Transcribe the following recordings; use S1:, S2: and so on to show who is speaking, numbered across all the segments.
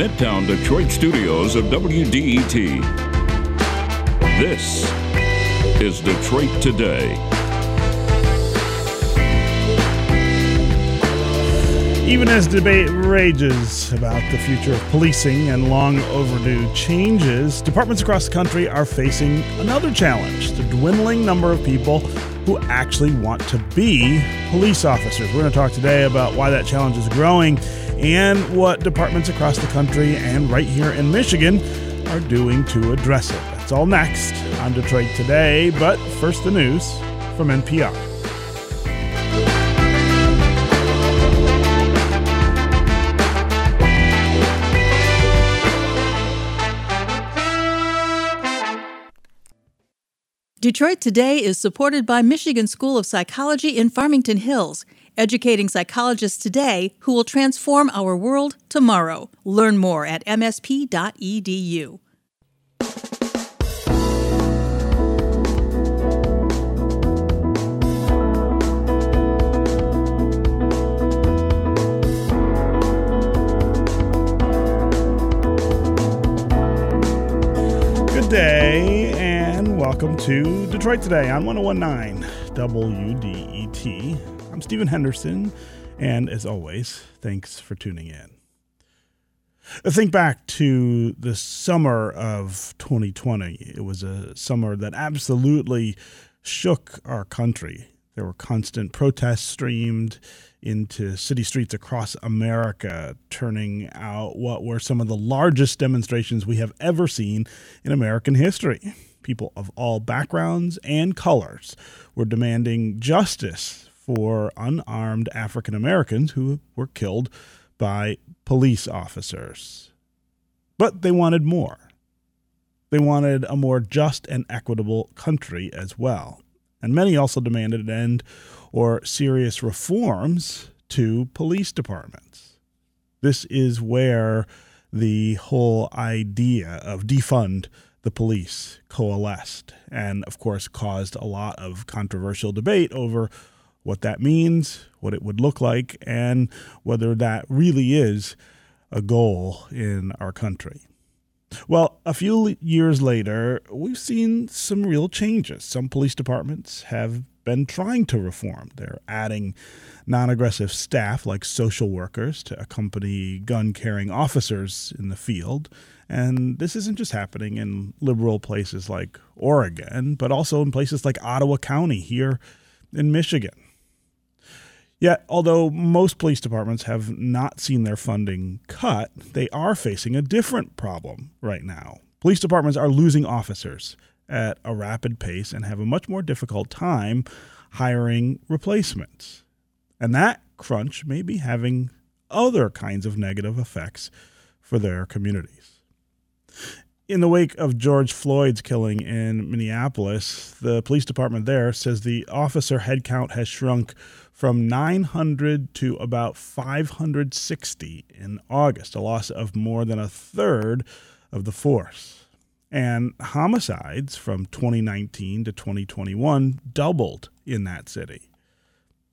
S1: Midtown Detroit studios of WDET. This is Detroit Today.
S2: Even as debate rages about the future of policing and long overdue changes, departments across the country are facing another challenge the dwindling number of people who actually want to be police officers. We're going to talk today about why that challenge is growing and what departments across the country and right here in Michigan are doing to address it. That's all next on Detroit Today, but first the news from NPR.
S3: Detroit Today is supported by Michigan School of Psychology in Farmington Hills, educating psychologists today who will transform our world tomorrow. Learn more at msp.edu.
S2: Good day and welcome to Detroit Today on 1019 WDET. I'm Stephen Henderson, and as always, thanks for tuning in. Uh, think back to the summer of 2020. It was a summer that absolutely shook our country. There were constant protests streamed into city streets across America, turning out what were some of the largest demonstrations we have ever seen in American history. People of all backgrounds and colors were demanding justice for unarmed African Americans who were killed by police officers. But they wanted more. They wanted a more just and equitable country as well. And many also demanded an end or serious reforms to police departments. This is where the whole idea of defund the police coalesced and, of course, caused a lot of controversial debate over what that means, what it would look like, and whether that really is a goal in our country. Well, a few years later, we've seen some real changes. Some police departments have been trying to reform. They're adding non aggressive staff like social workers to accompany gun carrying officers in the field. And this isn't just happening in liberal places like Oregon, but also in places like Ottawa County here in Michigan. Yet, although most police departments have not seen their funding cut, they are facing a different problem right now. Police departments are losing officers at a rapid pace and have a much more difficult time hiring replacements. And that crunch may be having other kinds of negative effects for their communities. In the wake of George Floyd's killing in Minneapolis, the police department there says the officer headcount has shrunk from 900 to about 560 in August, a loss of more than a third of the force. And homicides from 2019 to 2021 doubled in that city.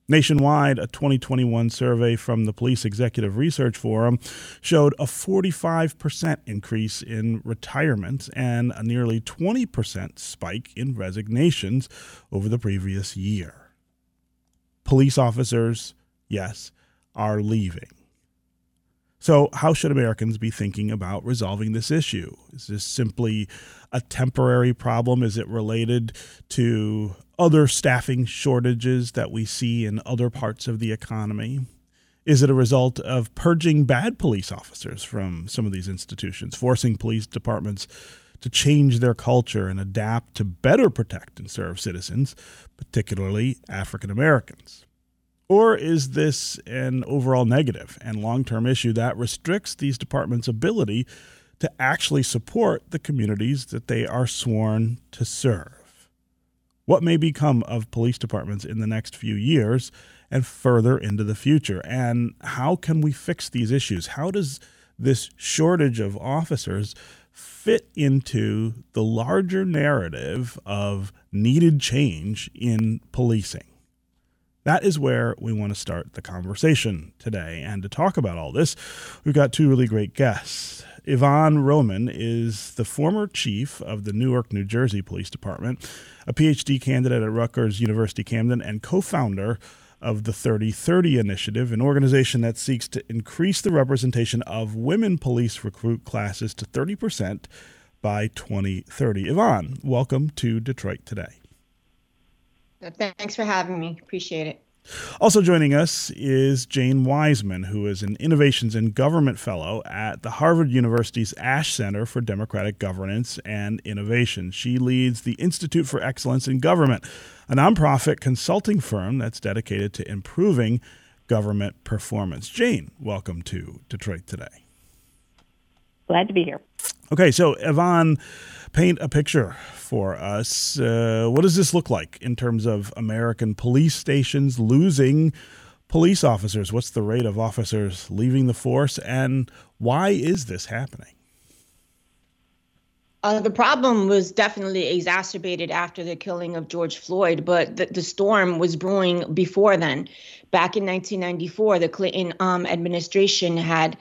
S2: Nationwide, a 2021 survey from the Police Executive Research Forum showed a 45% increase in retirements and a nearly 20% spike in resignations over the previous year police officers, yes, are leaving. So, how should Americans be thinking about resolving this issue? Is this simply a temporary problem? Is it related to other staffing shortages that we see in other parts of the economy? Is it a result of purging bad police officers from some of these institutions, forcing police departments to change their culture and adapt to better protect and serve citizens, particularly African Americans? Or is this an overall negative and long term issue that restricts these departments' ability to actually support the communities that they are sworn to serve? What may become of police departments in the next few years and further into the future? And how can we fix these issues? How does this shortage of officers fit into the larger narrative of needed change in policing? That is where we want to start the conversation today. And to talk about all this, we've got two really great guests. Yvonne Roman is the former chief of the Newark, New Jersey Police Department, a PhD candidate at Rutgers University Camden, and co founder of the 3030 Initiative, an organization that seeks to increase the representation of women police recruit classes to 30% by 2030. Yvonne, welcome to Detroit Today.
S4: Thanks for having me. Appreciate it.
S2: Also joining us is Jane Wiseman, who is an Innovations in Government Fellow at the Harvard University's Ash Center for Democratic Governance and Innovation. She leads the Institute for Excellence in Government, a nonprofit consulting firm that's dedicated to improving government performance. Jane, welcome to Detroit Today.
S5: Glad to be here.
S2: Okay, so Yvonne, paint a picture for us. Uh, what does this look like in terms of American police stations losing police officers? What's the rate of officers leaving the force, and why is this happening?
S4: Uh, the problem was definitely exacerbated after the killing of George Floyd, but the, the storm was brewing before then. Back in 1994, the Clinton um, administration had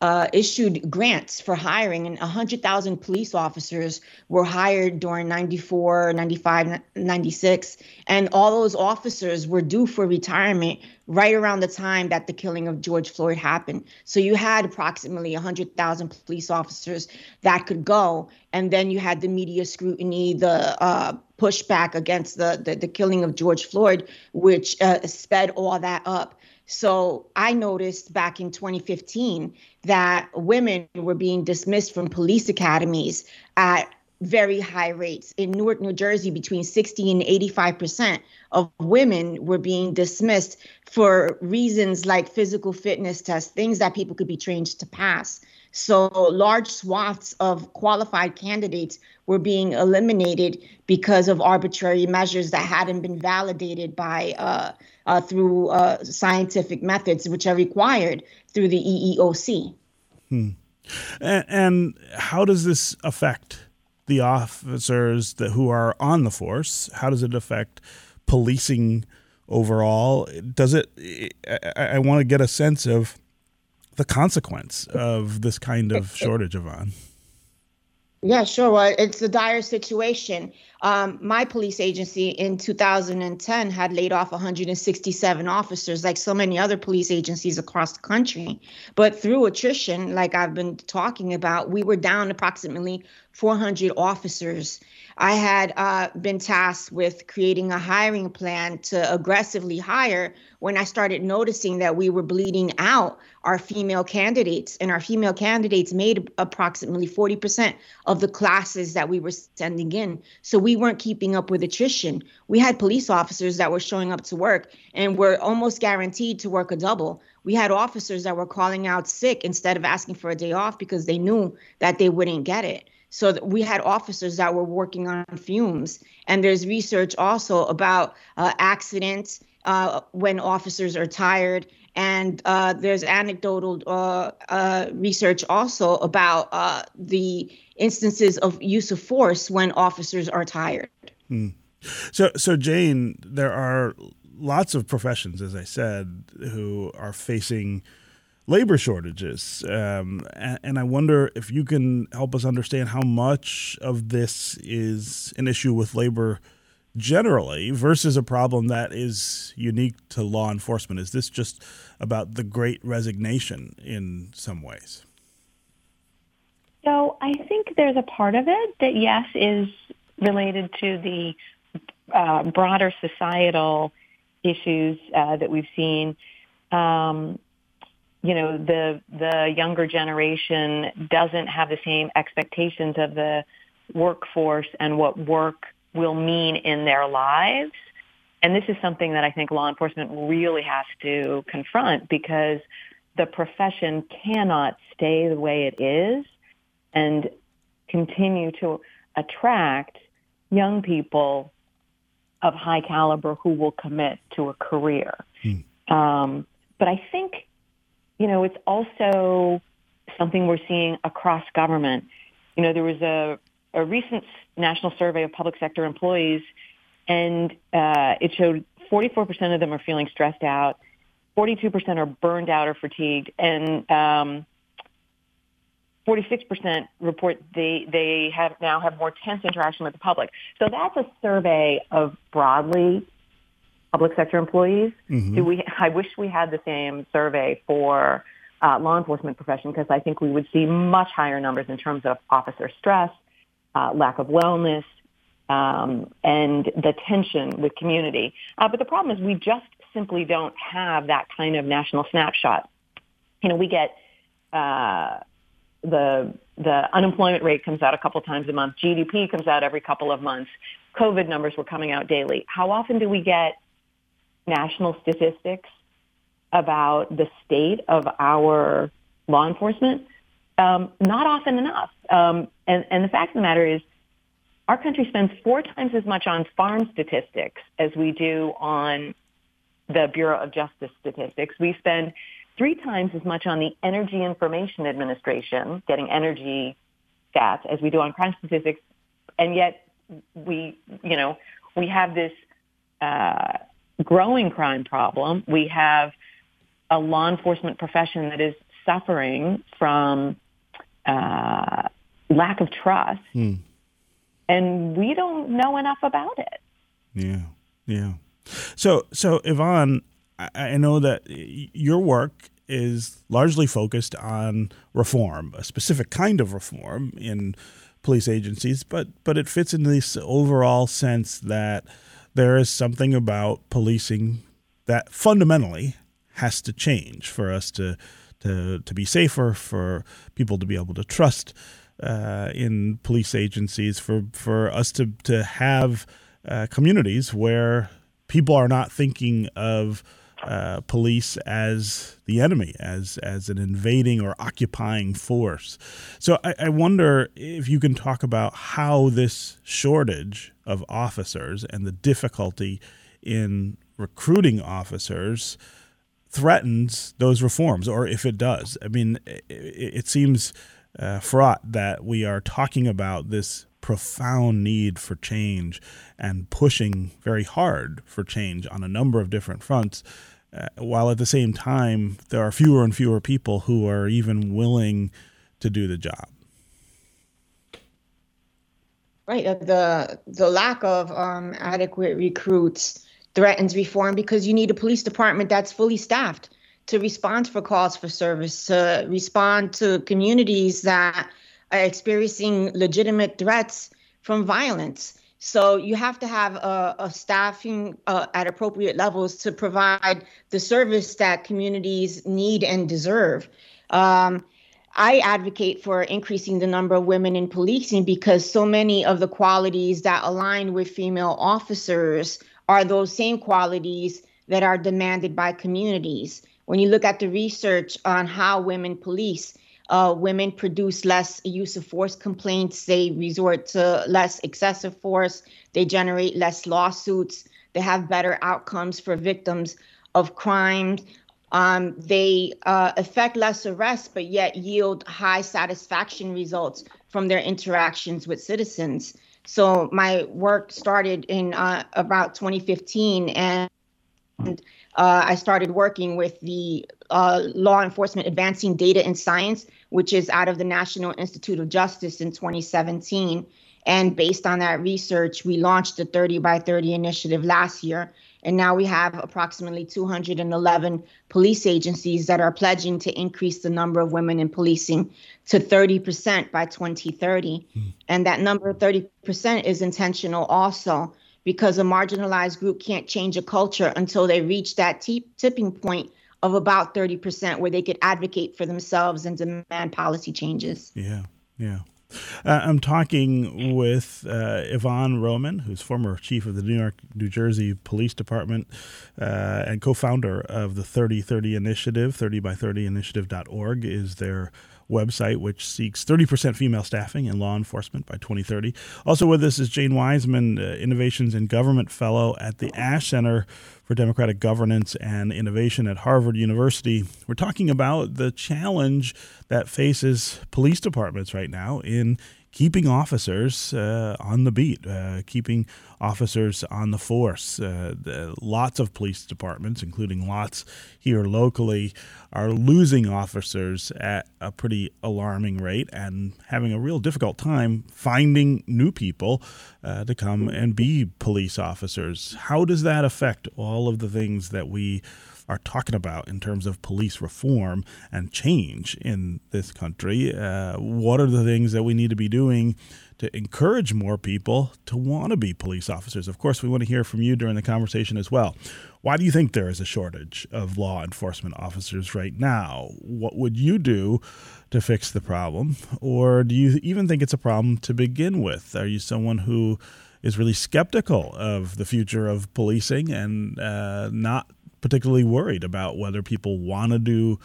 S4: uh, issued grants for hiring, and 100,000 police officers were hired during 94, 95, 96. And all those officers were due for retirement right around the time that the killing of George Floyd happened. So you had approximately 100,000 police officers that could go. And then you had the media scrutiny, the uh, pushback against the, the, the, killing of George Floyd, which uh, sped all that up. So I noticed back in 2015 that women were being dismissed from police academies at very high rates. In Newark, New Jersey, between 60 and 85 percent of women were being dismissed for reasons like physical fitness tests, things that people could be trained to pass. So large swaths of qualified candidates were being eliminated because of arbitrary measures that hadn't been validated by uh, uh, through uh, scientific methods, which are required through the EEOC.
S2: Hmm. And, and, how does this affect the officers that who are on the force? How does it affect policing overall? Does it? I, I want to get a sense of the consequence of this kind of shortage, Yvonne.
S4: Yeah, sure. Well, it's a dire situation. Um, my police agency in 2010 had laid off 167 officers, like so many other police agencies across the country. But through attrition, like I've been talking about, we were down approximately 400 officers I had uh, been tasked with creating a hiring plan to aggressively hire when I started noticing that we were bleeding out our female candidates, and our female candidates made approximately 40% of the classes that we were sending in. So we weren't keeping up with attrition. We had police officers that were showing up to work and were almost guaranteed to work a double. We had officers that were calling out sick instead of asking for a day off because they knew that they wouldn't get it. So we had officers that were working on fumes. And there's research also about uh, accidents uh, when officers are tired. And uh, there's anecdotal uh, uh, research also about uh, the instances of use of force when officers are tired.
S2: Hmm. So, so Jane, there are lots of professions, as I said, who are facing labor shortages. Um, and, and, I wonder if you can help us understand how much of this is an issue with labor generally versus a problem that is unique to law enforcement. Is this just about the great resignation in some ways?
S5: So I think there's a part of it that, yes, is related to the uh, broader societal issues uh, that we've seen. Um, you know the the younger generation doesn't have the same expectations of the workforce and what work will mean in their lives and this is something that I think law enforcement really has to confront because the profession cannot stay the way it is and continue to attract young people of high caliber who will commit to a career. Hmm. Um, but I think you know, it's also something we're seeing across government. You know, there was a, a recent national survey of public sector employees, and uh, it showed 44% of them are feeling stressed out. 42% are burned out or fatigued, and um, 46% report they they have now have more tense interaction with the public. So that's a survey of broadly public sector employees. Mm-hmm. Do we? I wish we had the same survey for uh, law enforcement profession because I think we would see much higher numbers in terms of officer stress, uh, lack of wellness, um, and the tension with community. Uh, but the problem is we just simply don't have that kind of national snapshot. You know, we get uh, the the unemployment rate comes out a couple times a month. GDP comes out every couple of months. COVID numbers were coming out daily. How often do we get national statistics about the state of our law enforcement? Um, not often enough. Um, and, and the fact of the matter is, our country spends four times as much on farm statistics as we do on the Bureau of Justice statistics. We spend three times as much on the Energy Information Administration, getting energy stats, as we do on crime statistics. And yet we, you know, we have this uh, growing crime problem. We have a law enforcement profession that is suffering from uh, lack of trust. Hmm. And we don't know enough about it.
S2: Yeah, yeah. So, so Yvonne, I know that your work is largely focused on reform, a specific kind of reform in police agencies, but but it fits in this overall sense that there is something about policing that fundamentally has to change for us to to to be safer, for people to be able to trust uh, in police agencies, for for us to to have uh, communities where people are not thinking of uh, police as the enemy, as as an invading or occupying force. So I, I, wonder if you can talk about how this shortage of officers and the difficulty in recruiting officers threatens those reforms, or if it does. I mean, it, it seems uh, fraught that we are talking about this profound need for change and pushing very hard for change on a number of different fronts, uh, while at the same time, there are fewer and fewer people who are even willing to do the job.
S4: Right. Uh, the the lack of um, adequate recruits threatens reform because you need a police department that's fully staffed to respond for calls for service, to respond to communities that are experiencing legitimate threats from violence. So you have to have a, a staffing uh, at appropriate levels to provide the service that communities need and deserve. Um, I advocate for increasing the number of women in policing because so many of the qualities that align with female officers are those same qualities that are demanded by communities. When you look at the research on how women police, uh, women produce less use of force complaints. They resort to less excessive force. They generate less lawsuits. They have better outcomes for victims of crime. Um, they uh, effect less arrests, but yet yield high satisfaction results from their interactions with citizens. So my work started in uh, about 2015, and uh, I started working with the uh, Law Enforcement Advancing Data and Science, which is out of the National Institute of Justice in 2017. And based on that research, we launched the 30 by 30 initiative last year. And now we have approximately 211 police agencies that are pledging to increase the number of women in policing to 30% by 2030. Mm. And that number 30% is intentional also because a marginalized group can't change a culture until they reach that t- tipping point of about 30% where they could advocate for themselves and demand policy changes.
S2: Yeah, yeah. Uh, I'm talking with uh, Yvonne Roman, who's former chief of the Newark, New Jersey Police Department uh, and co founder of the 3030 Initiative. 30 by 30 initiative.org is their website, which seeks 30% female staffing in law enforcement by 2030. Also with us is Jane Wiseman, uh, Innovations in Government Fellow at the Ash Center for Democratic Governance and Innovation at Harvard University. We're talking about the challenge that faces police departments right now in keeping officers uh, on the beat, uh, keeping officers on the force. Uh, the, lots of police departments, including lots here locally, are losing officers at a pretty alarming rate and having a real difficult time finding new people uh, to come and be police officers. How does that affect all of the things that we are talking about in terms of police reform and change in this country. Uh, what are the things that we need to be doing to encourage more people to want to be police officers? Of course, we want to hear from you during the conversation as well. Why do you think there is a shortage of law enforcement officers right now? What would you do to fix the problem? Or do you even think it's a problem to begin with? Are you someone who is really skeptical of the future of policing and uh, not particularly worried about whether people want to do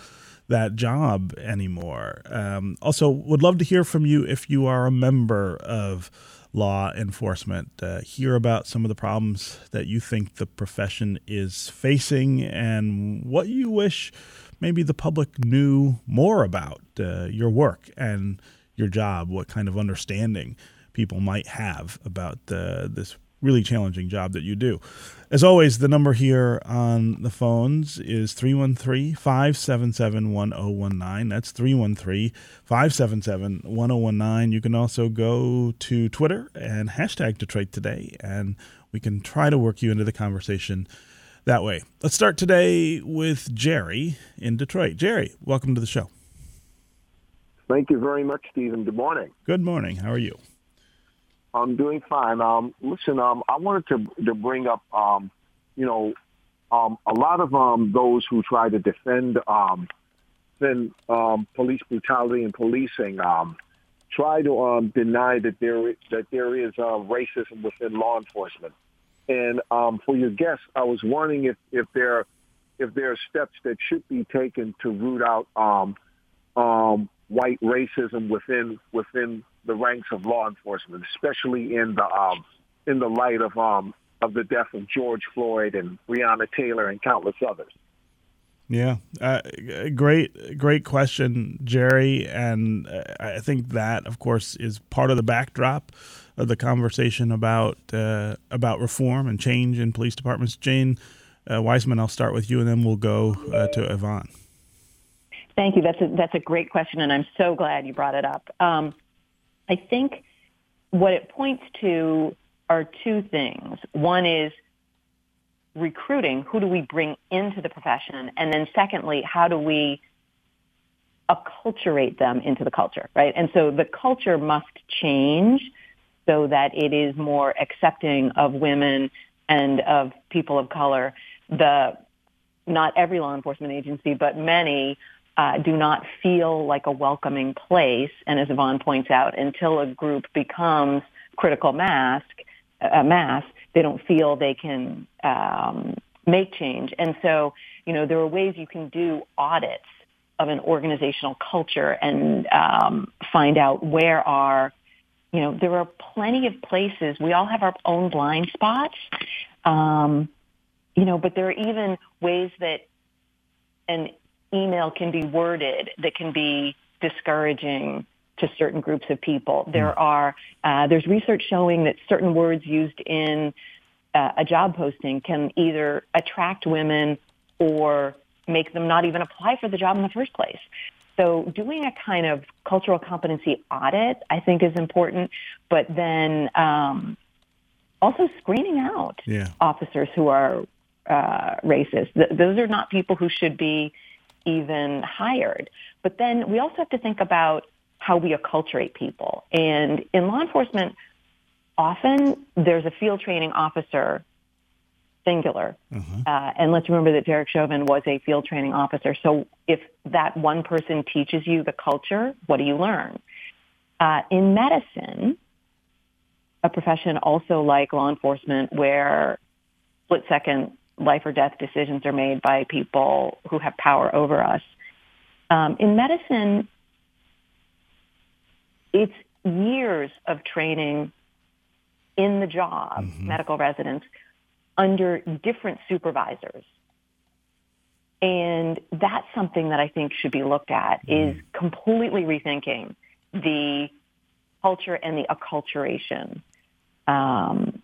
S2: that job anymore. Um, also, would love to hear from you if you are a member of law enforcement. Uh, hear about some of the problems that you think the profession is facing and what you wish maybe the public knew more about uh, your work and your job, what kind of understanding people might have about uh, this really challenging job that you do. As always, the number here on the phones is 313 577 1019. That's 313 577 1019. You can also go to Twitter and hashtag Detroit Today, and we can try to work you into the conversation that way. Let's start today with Jerry in Detroit. Jerry, welcome to the show.
S6: Thank you very much, Stephen. Good morning.
S2: Good morning. How are you?
S6: I'm doing fine. Um, listen, um, I wanted to to bring up, um, you know, um, a lot of um, those who try to defend um, defend um, police brutality and policing um, try to um, deny that there that there is uh, racism within law enforcement. And um, for your guests, I was wondering if if there if there are steps that should be taken to root out um, um, white racism within within the ranks of law enforcement, especially in the um, in the light of um, of the death of George Floyd and Breonna Taylor and countless others.
S2: Yeah, uh, great, great question, Jerry. And uh, I think that, of course, is part of the backdrop of the conversation about uh, about reform and change in police departments. Jane uh, Wiseman, I'll start with you, and then we'll go uh, to Yvonne.
S5: Thank you. That's a, that's a great question, and I'm so glad you brought it up. Um, I think what it points to are two things. One is recruiting. Who do we bring into the profession? And then secondly, how do we acculturate them into the culture, right? And so the culture must change so that it is more accepting of women and of people of color. The not every law enforcement agency, but many uh, do not feel like a welcoming place. And as Yvonne points out, until a group becomes critical mass, uh, mass, they don't feel they can um, make change. And so, you know, there are ways you can do audits of an organizational culture and um, find out where are, you know, there are plenty of places. We all have our own blind spots, um, you know, but there are even ways that an email can be worded that can be discouraging to certain groups of people. There hmm. are uh, there's research showing that certain words used in uh, a job posting can either attract women or make them not even apply for the job in the first place. So doing a kind of cultural competency audit, I think, is important. But then um, also screening out yeah. officers who are uh, racist. Th- those are not people who should be even hired. But then we also have to think about how we acculturate people. And in law enforcement, often there's a field training officer, singular. Mm-hmm. Uh, and let's remember that Derek Chauvin was a field training officer. So if that one person teaches you the culture, what do you learn? Uh, in medicine, a profession also like law enforcement where split second life or death decisions are made by people who have power over us. Um, in medicine, it's years of training in the job, mm-hmm. medical residents, under different supervisors. And that's something that I think should be looked at mm-hmm. is completely rethinking the culture and the acculturation. Um,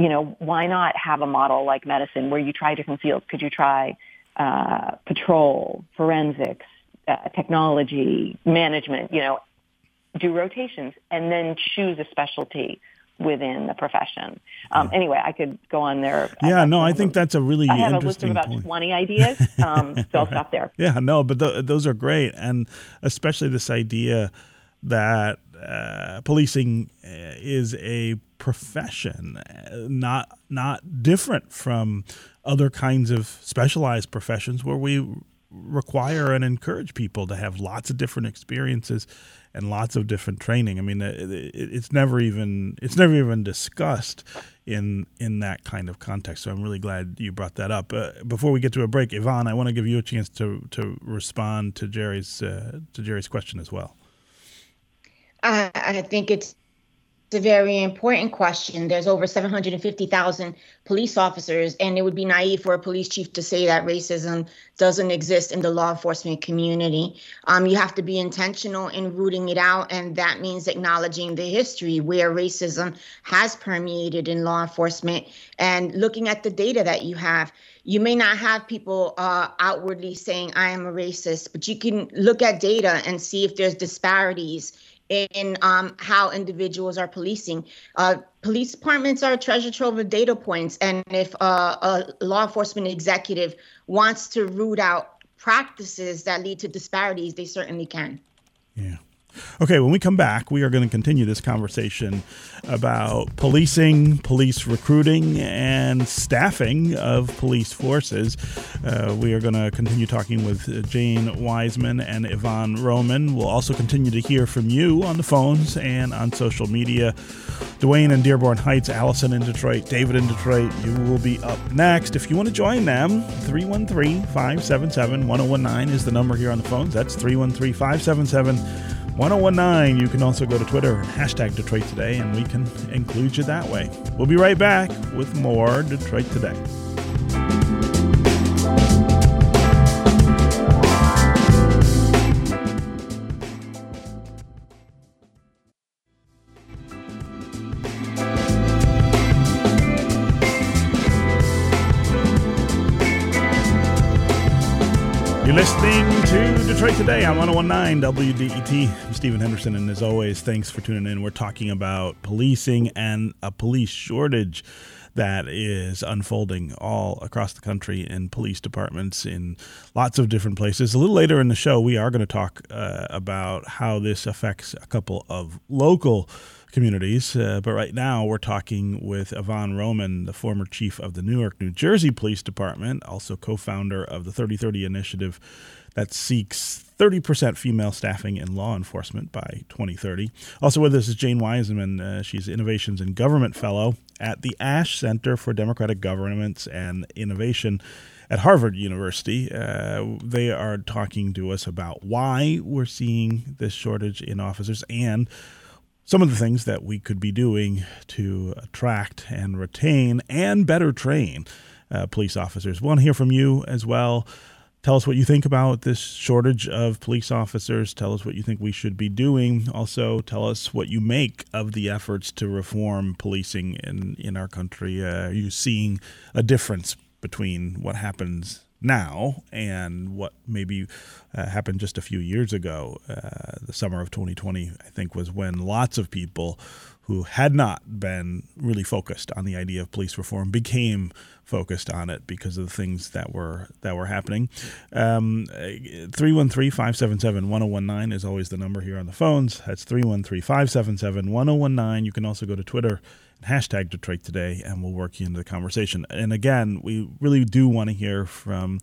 S5: you know, why not have a model like medicine where you try different fields? Could you try uh, patrol, forensics, uh, technology, management? You know, do rotations and then choose a specialty within the profession. Um, anyway, I could go on there.
S2: Yeah, no, I think that's a really
S5: I have
S2: interesting
S5: a list of about
S2: point.
S5: 20 ideas, um, so I'll stop there.
S2: Yeah, no, but th- those are great, and especially this idea that uh, policing uh, is a profession, uh, not not different from other kinds of specialized professions where we require and encourage people to have lots of different experiences and lots of different training. I mean, it, it, it's never even it's never even discussed in in that kind of context. So I'm really glad you brought that up. Uh, before we get to a break, Yvonne, I want to give you a chance to to respond to Jerry's uh, to Jerry's question as well.
S4: I, I think it's a very important question. There's over 750,000 police officers, and it would be naive for a police chief to say that racism doesn't exist in the law enforcement community. Um, you have to be intentional in rooting it out, and that means acknowledging the history where racism has permeated in law enforcement and looking at the data that you have. You may not have people uh, outwardly saying, I am a racist, but you can look at data and see if there's disparities in um, how individuals are policing. Uh, police departments are a treasure trove of data points, and if uh, a law enforcement executive wants to root out practices that lead to disparities, they certainly can.
S2: Yeah. Okay, when we come back, we are going to continue this conversation about policing, police recruiting, and staffing of police forces. Uh, we are going to continue talking with Jane Wiseman and Yvonne Roman. We'll also continue to hear from you on the phones and on social media. Dwayne in Dearborn Heights, Allison in Detroit, David in Detroit, you will be up next. If you want to join them, 313 577 1019 is the number here on the phones. That's 313 577 1019. You can also go to Twitter and hashtag Detroit Today, and we can include you that way. We'll be right back with more Detroit Today. Detroit Today I'm on 1019 WDET. I'm Stephen Henderson, and as always, thanks for tuning in. We're talking about policing and a police shortage that is unfolding all across the country in police departments in lots of different places. A little later in the show, we are going to talk uh, about how this affects a couple of local communities. Uh, but right now, we're talking with Yvonne Roman, the former chief of the Newark, New Jersey Police Department, also co founder of the 3030 initiative that seeks 30% female staffing in law enforcement by 2030. Also with us is Jane Wiseman. Uh, she's Innovations in Government Fellow at the Ash Center for Democratic Governance and Innovation at Harvard University. Uh, they are talking to us about why we're seeing this shortage in officers and some of the things that we could be doing to attract and retain and better train uh, police officers. We want to hear from you as well. Tell us what you think about this shortage of police officers. Tell us what you think we should be doing. Also, tell us what you make of the efforts to reform policing in, in our country. Uh, are you seeing a difference between what happens now and what maybe uh, happened just a few years ago. Uh, the summer of 2020, I think, was when lots of people who had not been really focused on the idea of police reform became focused on it because of the things that were that were happening. Um, 313-577-1019 is always the number here on the phones. That's 313-577-1019. You can also go to Twitter and hashtag Detroit Today, and we'll work you into the conversation. And again, we really do want to hear from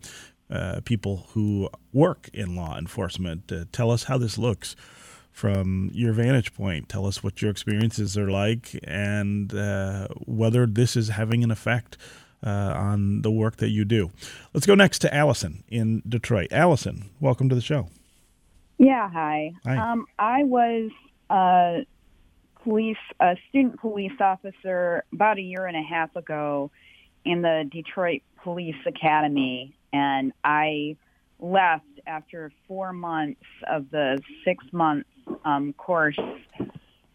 S2: uh, people who work in law enforcement. Uh, tell us how this looks from your vantage point. Tell us what your experiences are like and uh, whether this is having an effect on the work that you do. Let's go next to Allison in Detroit. Allison, welcome to the show.
S7: Yeah, hi.
S2: Hi.
S7: Um, I was a police, a student police officer about a year and a half ago in the Detroit Police Academy, and I left after four months of the six month um, course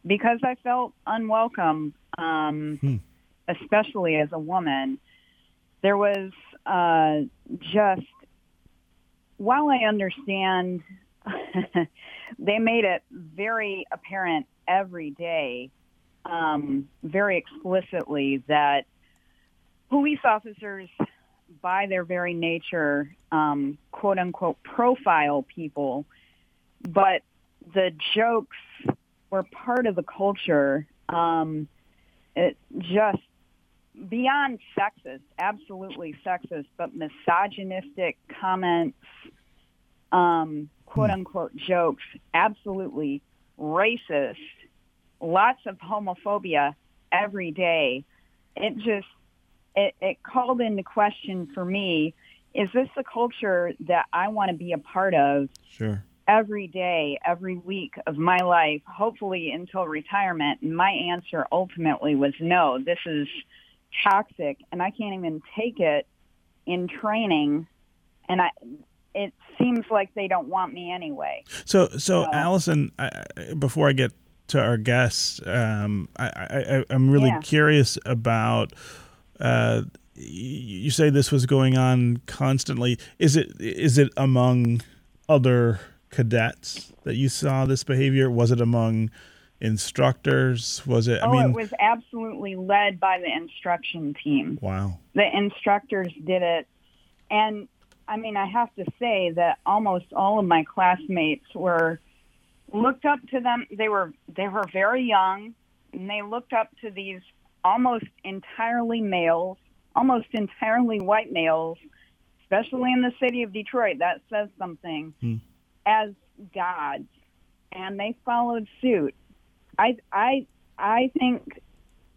S7: because I felt unwelcome, um,
S2: Hmm.
S7: especially as a woman. There was uh, just, while I understand, they made it very apparent every day, um, very explicitly, that police officers, by their very nature, um, quote unquote, profile people, but the jokes were part of the culture. Um, it just beyond sexist, absolutely sexist, but misogynistic comments, um, quote unquote jokes, absolutely racist, lots of homophobia every day. It just it, it called into question for me: Is this the culture that I want to be a part of?
S2: Sure.
S7: every day, every week of my life, hopefully until retirement. And my answer ultimately was no, this is toxic and I can't even take it in training. And I, it seems like they don't want me anyway.
S2: So, so Allison, I, before I get to our guests, um, I, I, I'm really
S7: Yeah.
S2: curious about. Uh, you say this was going on constantly. Is it is it among other cadets that you saw this behavior? Was it among instructors? Was it? I
S7: oh,
S2: mean,
S7: it was absolutely led by the instruction team.
S2: wow.
S7: the instructors did it and i mean i have to say that almost all of my classmates were looked up to them they were they were very young and they looked up to these almost entirely males almost entirely white males especially in the city of detroit that says something
S2: Hmm.
S7: as gods and they followed suit i i i think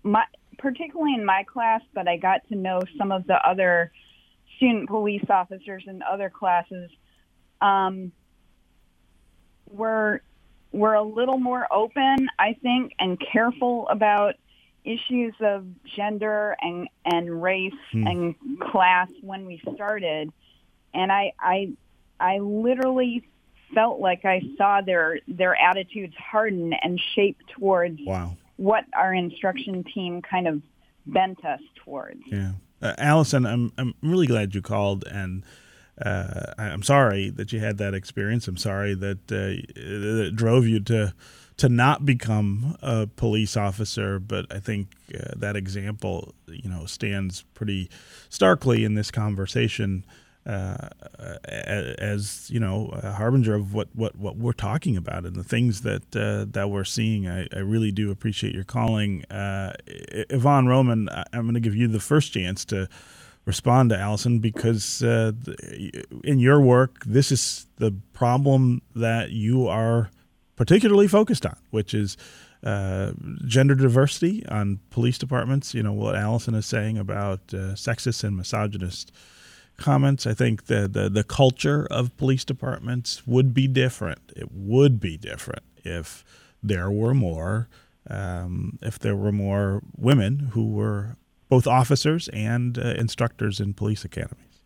S7: my particularly in my class, but I got to know some of the other student police officers in other classes. Um, were were a little more open, I think, and careful about issues of gender and and race
S2: Hmm.
S7: and class when we started, and I I I literally felt like I saw their their attitudes harden and shape towards
S2: Wow.
S7: what our instruction team kind of bent us towards.
S2: Yeah, uh, Allison, I'm I'm really glad you called, and uh, I'm sorry that you had that experience. I'm sorry that uh, it drove you to to not become a police officer. But I think uh, that example, you know, stands pretty starkly in this conversation. Uh, as you know, a harbinger of what, what, what we're talking about and the things that uh, that we're seeing. I, I really do appreciate your calling, uh, Yvonne Roman. I'm going to give you the first chance to respond to Allison because uh, in your work, this is the problem that you are particularly focused on, which is uh, gender diversity on police departments. You know what Allison is saying about uh, sexist and misogynist comments. I think the, the the culture of police departments would be different. It would be different if there were more um, if there were more women who were both officers and uh, instructors in police academies.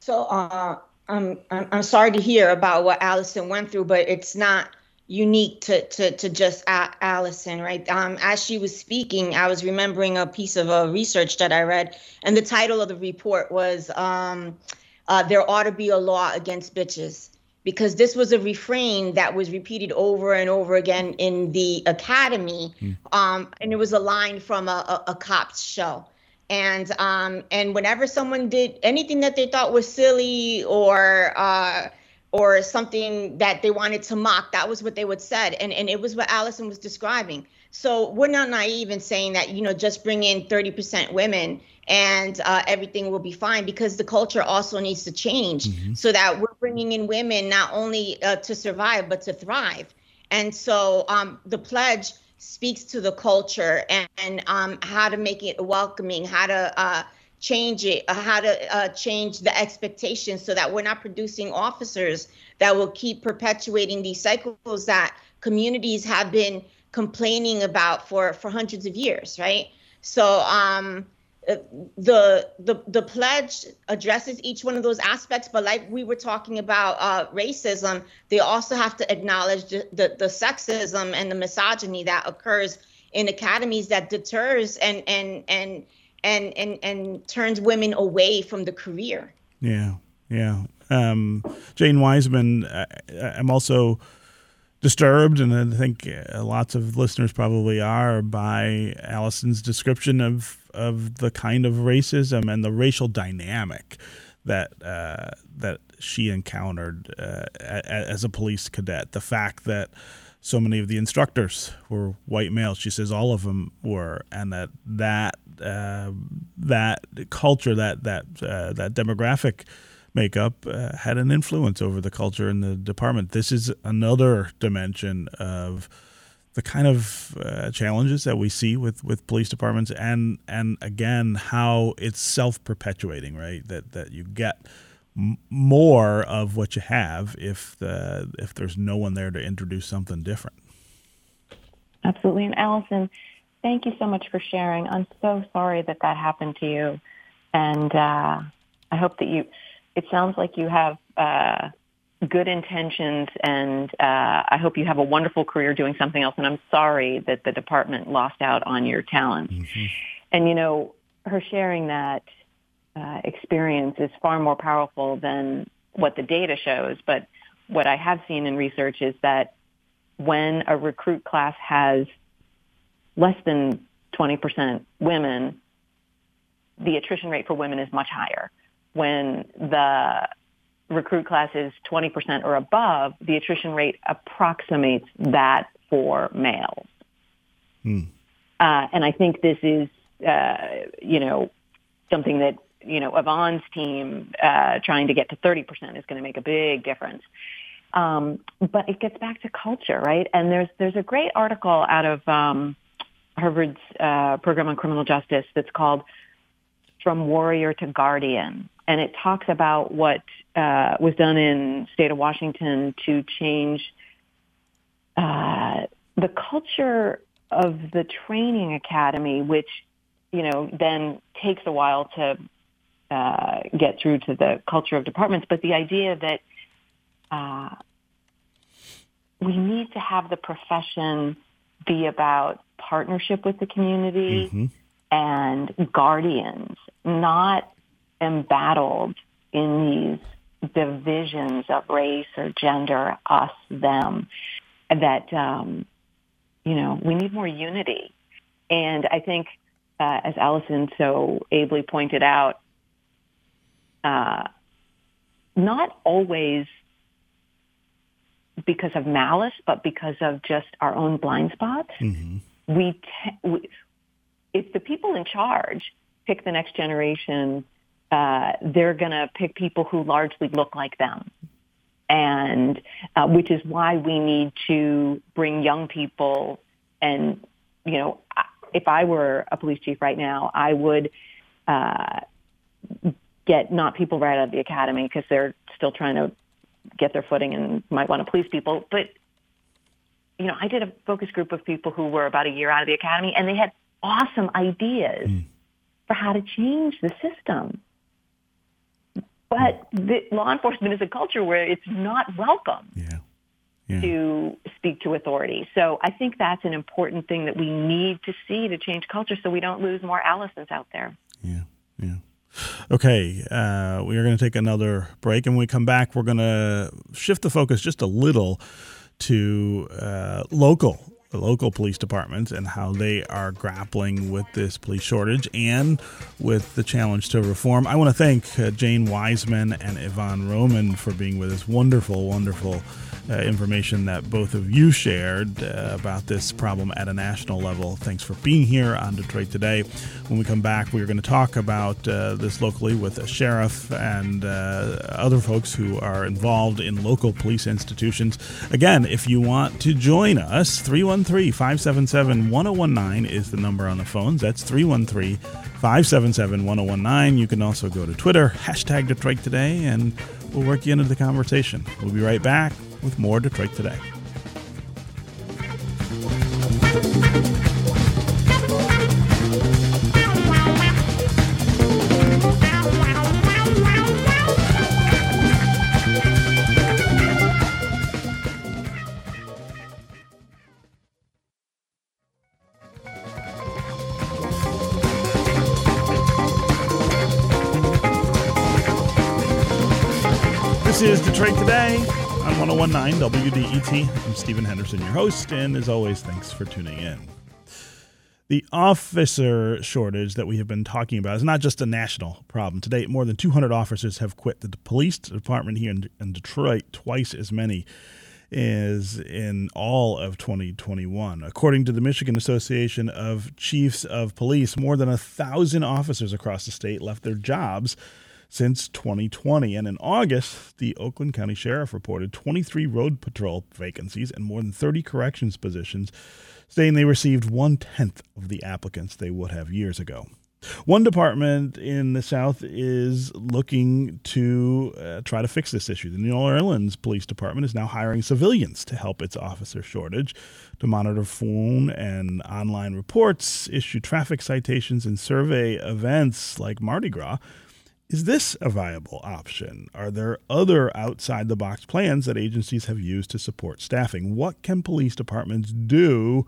S4: So uh, I'm, I'm I'm sorry to hear about what Allison went through, but it's not unique to to, to just Allison, right? Um, as she was speaking, I was remembering a piece of uh, research that I read, and the title of the report was um, uh, "There Ought to Be a Law Against Bitches." Because this was a refrain that was repeated over and over again in the academy, um, and it was a line from a, a, a cop's show and um and whenever someone did anything that they thought was silly or uh or something that they wanted to mock. That was what they would said. And and it was what allison was describing. So we're not naive in saying that you know just bring in 30% women and uh, everything will be fine because the culture also needs to change so that we're bringing in women not only uh, to survive but to thrive. And so um, the pledge speaks to the culture and, and um, how to make it welcoming, how to uh, change it, uh, how to uh, change the expectations so that we're not producing officers that will keep perpetuating these cycles that communities have been complaining about for, for hundreds of years, right? So, um, the the the pledge addresses each one of those aspects but like we were talking about uh, racism they also have to acknowledge the, the, the sexism and the misogyny that occurs in academies that deters and and and and and and turns women away from the career
S2: yeah yeah um, jane Wiseman, I, i'm also disturbed, and I think uh, lots of listeners probably are by Allison's description of of the kind of racism and the racial dynamic that uh, that she encountered uh, as a police cadet. The fact that so many of the instructors were white males. She says all of them were, and that that uh, that culture, that that uh, that demographic makeup uh, had an influence over the culture in the department. This is another dimension of the kind of uh, challenges that we see with, with police departments, and and again how it's self perpetuating, right? That that you get m- more of what you have if the if there's no one there to introduce something different.
S5: Absolutely, and Allison, thank you so much for sharing. I'm so sorry that that happened to you, and uh, I hope that you it sounds like you have uh, good intentions, and uh, I hope you have a wonderful career doing something else. And I'm sorry that the department lost out on your talent. Mm-hmm. And you know, her sharing that uh, experience is far more powerful than what the data shows. But what I have seen in research is that when a recruit class has less than 20% women, the attrition rate for women is much higher when the recruit class is 20% or above, the attrition rate approximates that for males. Hmm. Uh, and I think this is, uh, you know, something that, you know, Yvonne's team uh, trying to get to 30% is going to make a big difference. Um, but it gets back to culture, right? And there's there's a great article out of um, Harvard's uh, program on criminal justice that's called "From Warrior to Guardian," and it talks about what uh, was done in state of Washington to change uh, the culture of the training academy, which you know then takes a while to uh, get through to the culture of departments. But the idea that uh, we need to have the profession be about partnership with the community mm-hmm. and guardians, not embattled in these divisions of race or gender, us, them, that, um, you know, we need more unity. And I think, uh, as Allison so ably pointed out, uh, not always because of malice, but because of just our own blind spots. Mm-hmm. We, te- we, if the people in charge pick the next generation uh, they're going to pick people who largely look like them. And uh, which is why we need to bring young people and, you know, if I were a police chief right now, I would uh, get not people right out of the academy because they're still trying to get their footing and might want to please people. But, you know, I did a focus group of people who were about a year out of the academy and they had awesome ideas mm. for how to change the system. But the, law enforcement is a culture where it's not welcome
S2: yeah.
S5: Yeah. to speak to authority. So I think that's an important thing that we need to see to change culture so we don't lose more Allisons out there.
S2: Yeah, yeah. Okay, uh, we are going to take another break, and when we come back, we're going to shift the focus just a little to uh, local the local police departments and how they are grappling with this police shortage and with the challenge to reform. I want to thank uh, Jane Wiseman and Yvonne Roman for being with us. Wonderful, wonderful uh, information that both of you shared uh, about this problem at a national level. Thanks for being here on Detroit Today. When we come back, we're going to talk about uh, this locally with a sheriff and uh, other folks who are involved in local police institutions. Again, if you want to join us, 313 577 1019 is the number on the phones. That's 313 577 1019. You can also go to Twitter, hashtag Detroit Today, and we'll work you into the conversation. We'll be right back with more Detroit Today. I'm Stephen Henderson, your host, and as always, thanks for tuning in. The officer shortage that we have been talking about is not just a national problem. Today, more than 200 officers have quit the police department here in, in Detroit, twice as many as in all of 2021. According to the Michigan Association of Chiefs of Police, more than a thousand officers across the state left their jobs since 2020. And in August, the Oakland County Sheriff reported 23 road patrol vacancies and more than 30 corrections positions, saying they received one tenth of the applicants they would have years ago. One department in the South is looking to uh, try to fix this issue. The New Orleans Police Department is now hiring civilians to help its officer shortage, to monitor phone and online reports, issue traffic citations, and survey events like Mardi Gras. Is this a viable option? Are there other outside the box plans that agencies have used to support staffing? What can police departments do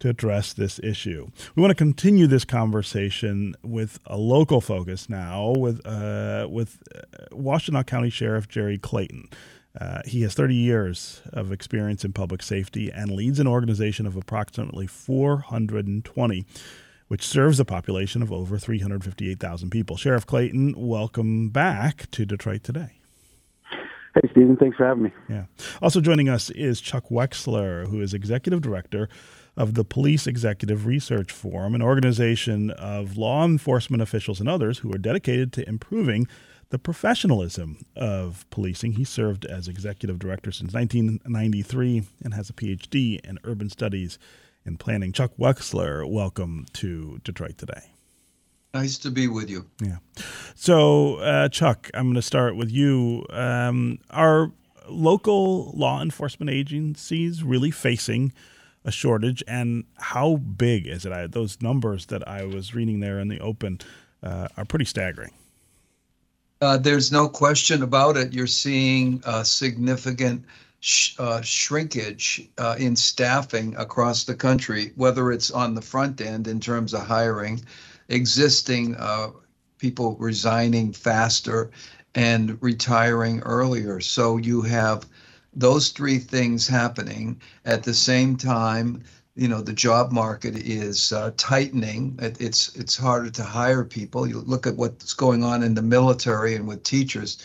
S2: to address this issue? We want to continue this conversation with a local focus now with uh, with uh, Washtenaw County Sheriff Jerry Clayton. Uh, he has 30 years of experience in public safety and leads an organization of approximately 420 which serves a population of over 358,000 people. Sheriff Clayton, welcome back to Detroit Today.
S8: Hey, Stephen. Thanks for having me.
S2: Yeah. Also joining us is Chuck Wexler, who is executive director of the Police Executive Research Forum, an organization of law enforcement officials and others who are dedicated to improving the professionalism of policing. He served as executive director since 1993 and has a PhD in urban studies in planning. Chuck Wexler, welcome to Detroit today.
S9: Nice to be with you.
S2: Yeah. So, uh, Chuck, I'm going to start with you. Um, are local law enforcement agencies really facing a shortage, and how big is it? I, those numbers that I was reading there in the open uh, are pretty staggering.
S9: Uh, there's no question about it. You're seeing a significant sh- uh, shrinkage uh, in staffing across the country, whether it's on the front end in terms of hiring, existing uh, people resigning faster and retiring earlier. So you have those three things happening. At the same time you know the job market is uh, tightening. It, it's it's harder to hire people. You look at what's going on in the military and with teachers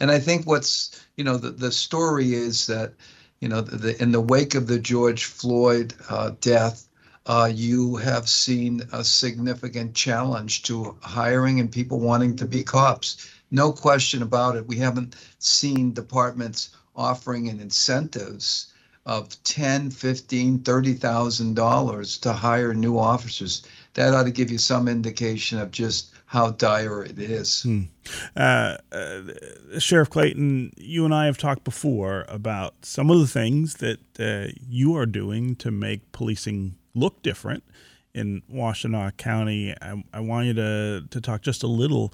S9: and I think what's you know the the story is that you know the, the in the wake of the George Floyd uh, death, uh, you have seen a significant challenge to hiring and people wanting to be cops. No question about it. We haven't seen departments offering an incentives of 10, 15, 30,000 dollars to hire new officers. That ought to give you some indication of just how dire it is. Hmm.
S2: Uh, uh, Sheriff Clayton, you and I have talked before about some of the things that uh, you are doing to make policing look different in Washtenaw County. I, I, want you to, to talk just a little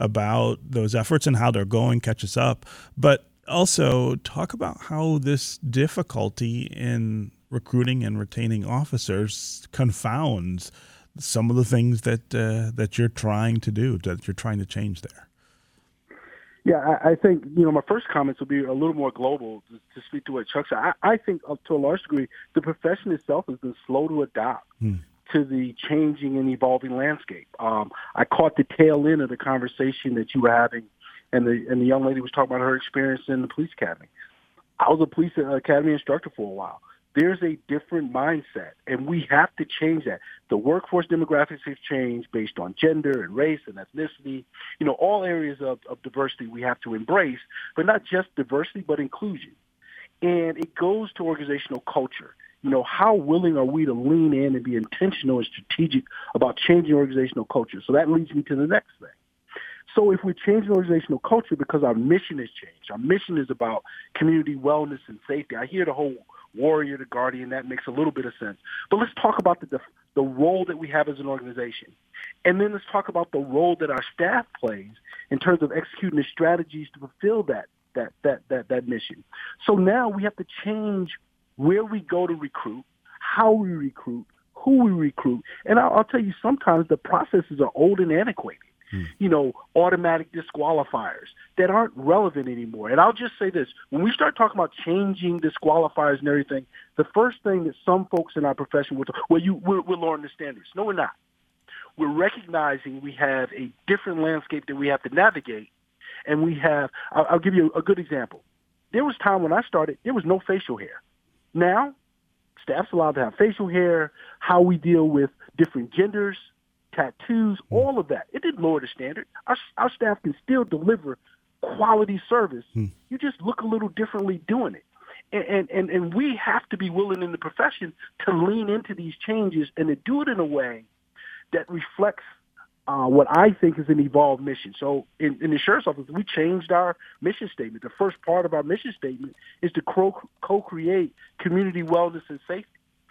S2: about those efforts and how they're going, catch us up, but also talk about how this difficulty in recruiting and retaining officers confounds some of the things that uh, that you're trying to do, that you're trying to change there.
S8: Yeah, I, I think you know my first comments will be a little more global to, to speak to what Chuck said. I, I think, up to a large degree, the profession itself has been slow to adapt. Hmm to the changing and evolving landscape. Um, I caught the tail end of the conversation that you were having, and the and the young lady was talking about her experience in the police academy. I was a police academy instructor for a while there's a different mindset, and we have to change that. The workforce demographics have changed based on gender and race and ethnicity. You know, all areas of, of diversity we have to embrace, but not just diversity, but inclusion. And it goes to organizational culture. You know, how willing are we to lean in and be intentional and strategic about changing organizational culture? So that leads me to the next thing. So if we change the organizational culture because our mission has changed, our mission is about community wellness and safety. I hear the whole warrior to guardian. That makes a little bit of sense. But let's talk about the the role that we have as an organization, and then let's talk about the role that our staff plays in terms of executing the strategies to fulfill that that that that that mission. So now we have to change where we go to recruit, how we recruit, who we recruit, and I'll, I'll tell you sometimes the processes are old and antiquated. Hmm. You know, automatic disqualifiers that aren't relevant anymore. And I'll just say this: when we start talking about changing disqualifiers and everything, the first thing that some folks in our profession will, talk, well, you we're, we're lowering the standards. No, we're not. We're recognizing we have a different landscape that we have to navigate, and we have. I'll, I'll give you a good example. There was time when I started, there was no facial hair. Now, staff's allowed to have facial hair. How we deal with different genders, tattoos, mm. all of that. It didn't lower the standard. Our, our staff can still deliver quality service. Mm. You just look a little differently doing it. And, and, and we have to be willing in the profession to lean into these changes and to do it in a way that reflects uh, what I think is an evolved mission. So in, in the sheriff's office, we changed our mission statement. The first part of our mission statement is to co-create community wellness and safety.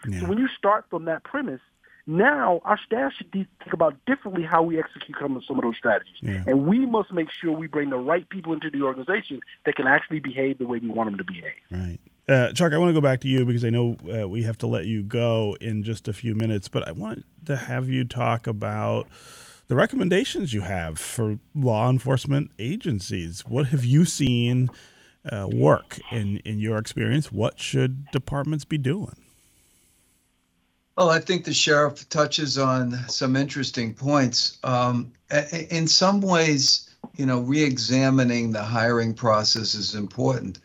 S8: Yeah. So when you start from that premise, now our staff should think about differently how we execute some of those strategies. Yeah. And we must make sure we bring the right people into the organization that can actually behave the way we want them to behave.
S2: Right. Uh, Chuck, I want to go back to you because I know uh, we have to let you go in just a few minutes, but I want to have you talk about the recommendations you have for law enforcement agencies. What have you seen uh, work in, in your experience? What should departments be doing?
S9: Well, I think the sheriff touches on some interesting points. Um, in some ways, you know, re-examining the hiring process is important.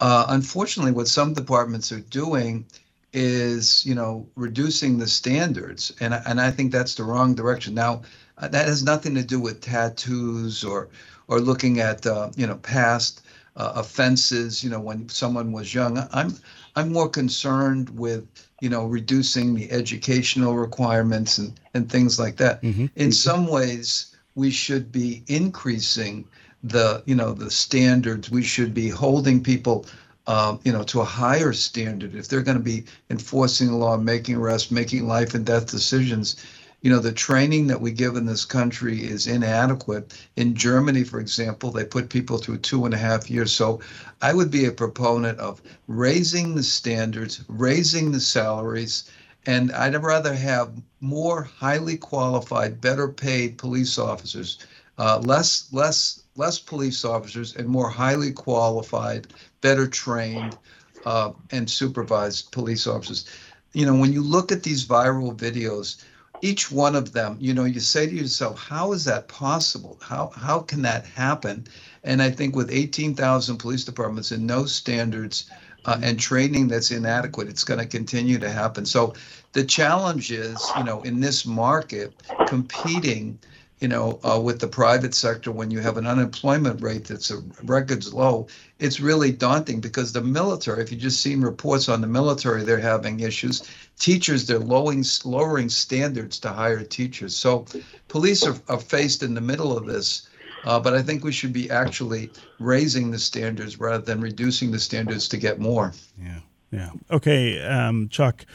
S9: Uh, unfortunately, what some departments are doing is, you know, reducing the standards, and and I think that's the wrong direction. Now, uh, that has nothing to do with tattoos or or looking at, uh, you know, past uh, offenses. You know, when someone was young, I'm I'm more concerned with you know, reducing the educational requirements and, and things like that. Mm-hmm. In mm-hmm. some ways, we should be increasing the, you know, the standards. We should be holding people, uh, you know, to a higher standard. If they're going to be enforcing the law, making arrests, making life and death decisions, you know, the training that we give in this country is inadequate. In Germany, for example, they put people through two and a half years. So I would be a proponent of raising the standards, raising the salaries, and I'd rather have more highly qualified, better paid police officers, uh, less less less police officers, and more highly qualified, better trained, uh, and supervised police officers. You know, when you look at these viral videos, each one of them, you know, you say to yourself, how is that possible? How how can that happen? And I think with 18,000 police departments and no standards uh, and training that's inadequate, it's going to continue to happen. So the challenge is, you know, in this market, competing you know, uh, with the private sector, when you have an unemployment rate that's a records low, it's really daunting because the military, if you just seen reports on the military, they're having issues. Teachers, they're lowering, lowering standards to hire teachers. So police are, are faced in the middle of this. Uh, but I think we should be actually raising the standards rather than reducing the standards to get more.
S2: Yeah. Yeah. Okay, um, Chuck.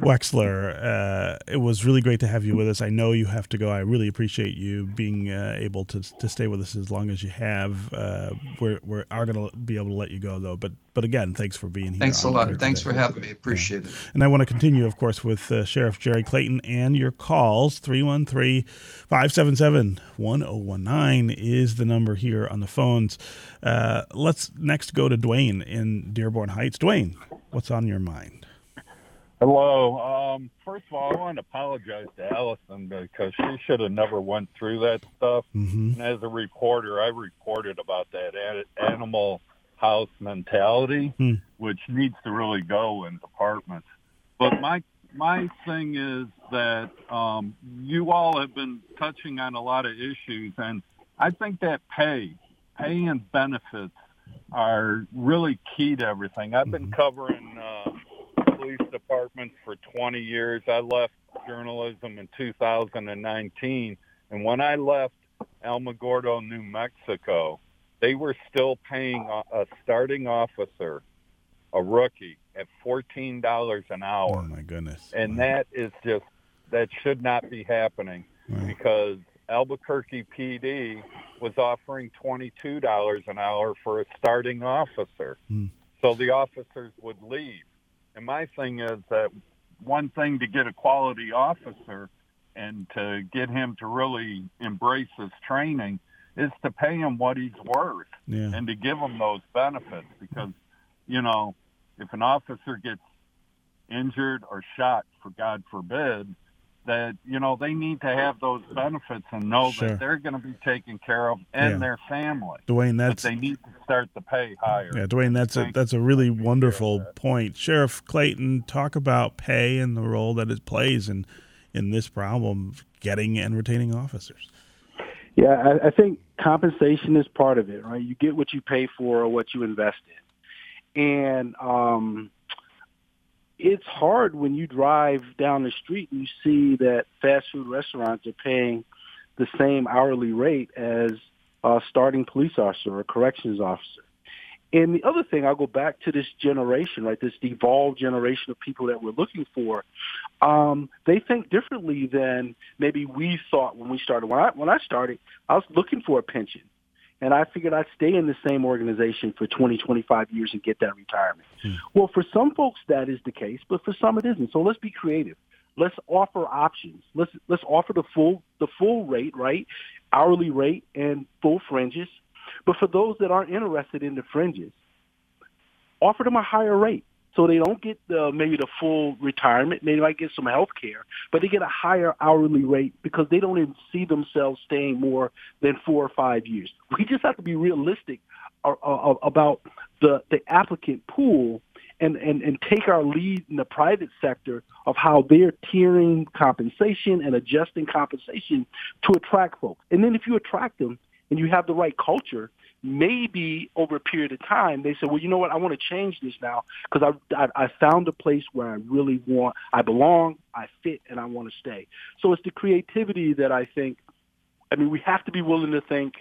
S2: Wexler, uh, it was really great to have you with us. I know you have to go. I really appreciate you being uh, able to, to stay with us as long as you have. Uh, we're we are going to be able to let you go though. But but again, thanks for being here.
S9: Thanks a lot. Thanks for having me. Appreciate yeah. it.
S2: And I want to continue, of course, with uh, Sheriff Jerry Clayton and your calls. 313 577 1019 is the number here on the phones. Uh, let's next go to Dwayne in Dearborn Heights. Dwayne, what's on your mind?
S10: Hello. Um, first of all, I want to apologize to Allison because she should have never went through that stuff. Mm-hmm. And as a reporter, I reported about that animal house mentality, hmm. which needs to really go in departments. But my my thing is that um, you all have been touching on a lot of issues, and I think that pay, pay and benefits are really key to everything. I've been mm-hmm. covering. Uh, police department for 20 years. I left journalism in 2019, and when I left Alamogordo, New Mexico, they were still paying a starting officer, a rookie, at fourteen dollars an hour.
S2: Oh my goodness!
S10: And wow. that is just that should not be happening right. because Albuquerque PD was offering twenty-two dollars an hour for a starting officer. Hmm. So the officers would leave. And my thing is that one thing to get a quality officer and to get him to really embrace his training is to pay him what he's worth
S2: yeah.
S10: and to give him those benefits because you know if an officer gets injured or shot for god forbid that you know they need to have those benefits and know
S2: Sure.
S10: that they're going to be taken care of and
S2: Yeah.
S10: their family
S2: Dwayne,
S10: but
S2: that's
S10: they need to start to pay higher
S2: Yeah, Dwayne, that's a that's a really wonderful point. Sheriff Clayton, talk about pay and the role that it plays in in this problem of getting and retaining officers.
S8: Yeah, I, I think compensation is part of it, right? You get what you pay for or what you invest in. And um, it's hard when you drive down the street and you see that fast food restaurants are paying the same hourly rate as a starting police officer or corrections officer. And the other thing, I'll go back to this generation, right? This devolved generation of people that we're looking for. Um, they think differently than maybe we thought when we started. When I when I started, I was looking for a pension, and I figured I'd stay in the same organization for 20, 25 years and get that retirement. Hmm. Well, for some folks that is the case, but for some it isn't. So let's be creative. Let's offer options. Let's let's offer the full the full rate, right? Hourly rate and full fringes. But for those that aren't interested in the fringes, offer them a higher rate. So they don't get the, maybe the full retirement. They might get some health care, but they get a higher hourly rate because they don't even see themselves staying more than four or five years. We just have to be realistic uh, uh, about the, the applicant pool and, and, and take our lead in the private sector of how they're tiering compensation and adjusting compensation to attract folks. And then if you attract them and you have the right culture, maybe over a period of time they said, well, you know what, I want to change this now because I, I I found a place where I really want, I belong, I fit, and I want to stay. So it's the creativity that I think. I mean, we have to be willing to think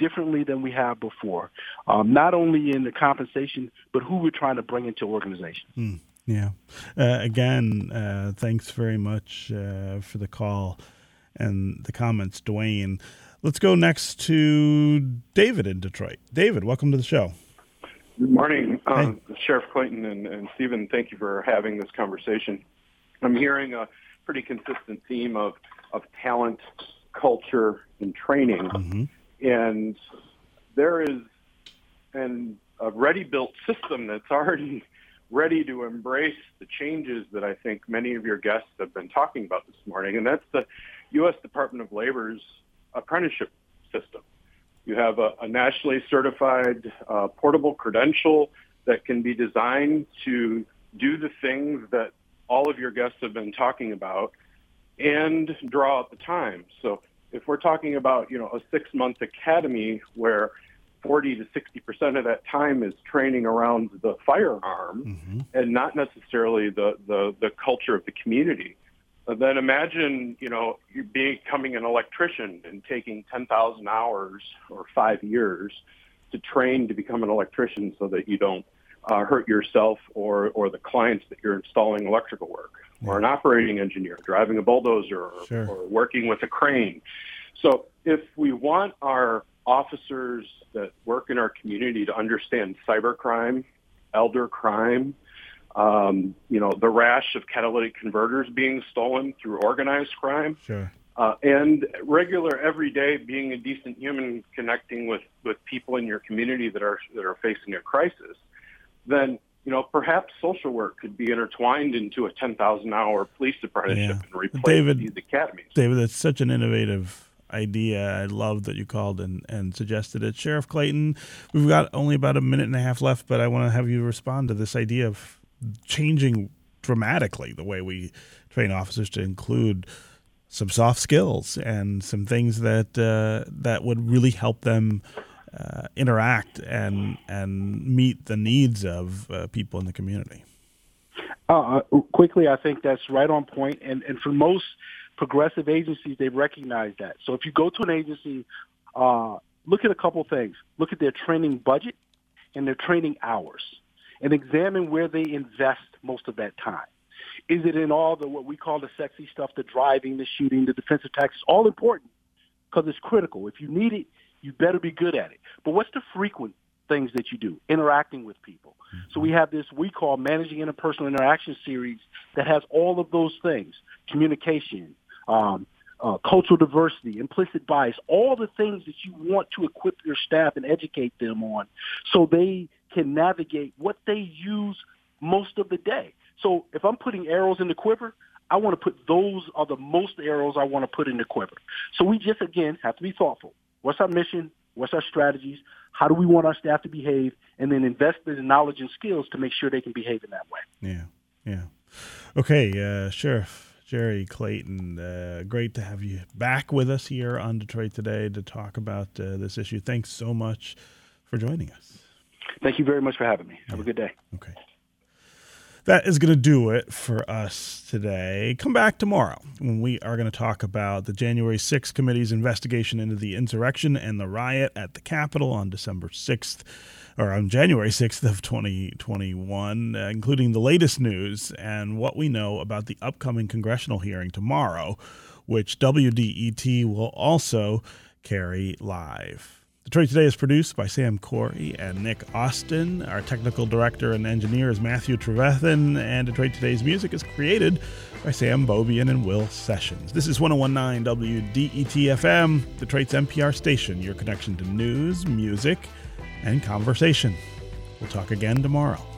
S8: differently than we have before, um, not only in the compensation, but who we're trying to bring into organizations.
S2: Hmm. Yeah. Uh, again, uh, thanks very much uh, for the call and the comments, Dwayne. Let's go next to David in Detroit. David, welcome to the show.
S11: Good morning, um, Sheriff Clayton and, and Stephen. Thank you for having this conversation. I'm hearing a pretty consistent theme of, of talent, culture, and training. And there is an, a ready built system that's already ready to embrace the changes that I think many of your guests have been talking about this morning. And that's the U.S. Department of Labor's apprenticeship system. You have a, a nationally certified uh, portable credential that can be designed to do the things that all of your guests have been talking about and draw out the time. So if we're talking about, you know, a six month academy where 40 to 60 percent of that time is training around the firearm and not necessarily the, the, the culture of the community, uh, then imagine, you know, you becoming an electrician and taking 10,000 hours or five years to train to become an electrician so that you don't uh, hurt yourself or, or the clients that you're installing electrical work, or an operating engineer driving a bulldozer or,
S2: Sure.
S11: or working with a crane. So if we want our officers that work in our community to understand cybercrime, elder crime, um, you know, the rash of catalytic converters being stolen through organized crime,
S2: Sure.
S11: uh, and regular everyday being a decent human connecting with, with people in your community that are that are facing a crisis, then you know perhaps social work could be intertwined into a ten thousand hour police apprenticeship
S2: Yeah.
S11: and replace
S2: David-
S11: these academies.
S2: David, that's such an innovative idea. I love that you called and, and suggested it. Sheriff Clayton, we've got only about a minute and a half left, but I want to have you respond to this idea of changing dramatically the way we train officers to include some soft skills and some things that uh, that would really help them uh, interact and and meet the needs of uh, people in the community.
S8: Uh, uh, quickly, I think that's right on point, and and for most progressive agencies, they recognize that. So if you go to an agency, uh, look at a couple things. Look at their training budget and their training hours, and examine where they invest most of that time. Is it in all the what we call the sexy stuff, the driving, the shooting, the defensive tactics? All important because it's critical. If you need it, you better be good at it. But what's the frequent things that you do? Interacting with people. So we have this we call managing interpersonal interaction series that has all of those things: communication, um, uh, cultural diversity, implicit bias, all the things that you want to equip your staff and educate them on so they can navigate what they use most of the day. So if I'm putting arrows in the quiver, I want to put those are the most arrows I want to put in the quiver. So we just again have to be thoughtful. What's our mission? What's our strategies? How do we want our staff to behave? And then invest in knowledge and skills to make sure they can behave in that way.
S2: Yeah, yeah. Okay, uh, Sheriff Jerry Clayton, uh, great to have you back with us here on Detroit Today to talk about uh, this issue. Thanks so much for joining us.
S8: Thank you very much for having me. Have a good day.
S2: Okay that is going to do it for us today. Come back tomorrow when we are going to talk about the January 6th committee's investigation into the insurrection and the riot at the Capitol on December 6th or on January 6th of 2021, uh, including the latest news and what we know about the upcoming congressional hearing tomorrow, which WDET will also carry live. Detroit Today is produced by Sam Corey and Nick Austin. Our technical director and engineer is Matthew Trevethan, and Detroit Today's music is created by Sam Beaubien and Will Sessions. This is 1019 WDET FM, Detroit's NPR station, your connection to news, music, and conversation. We'll talk again tomorrow.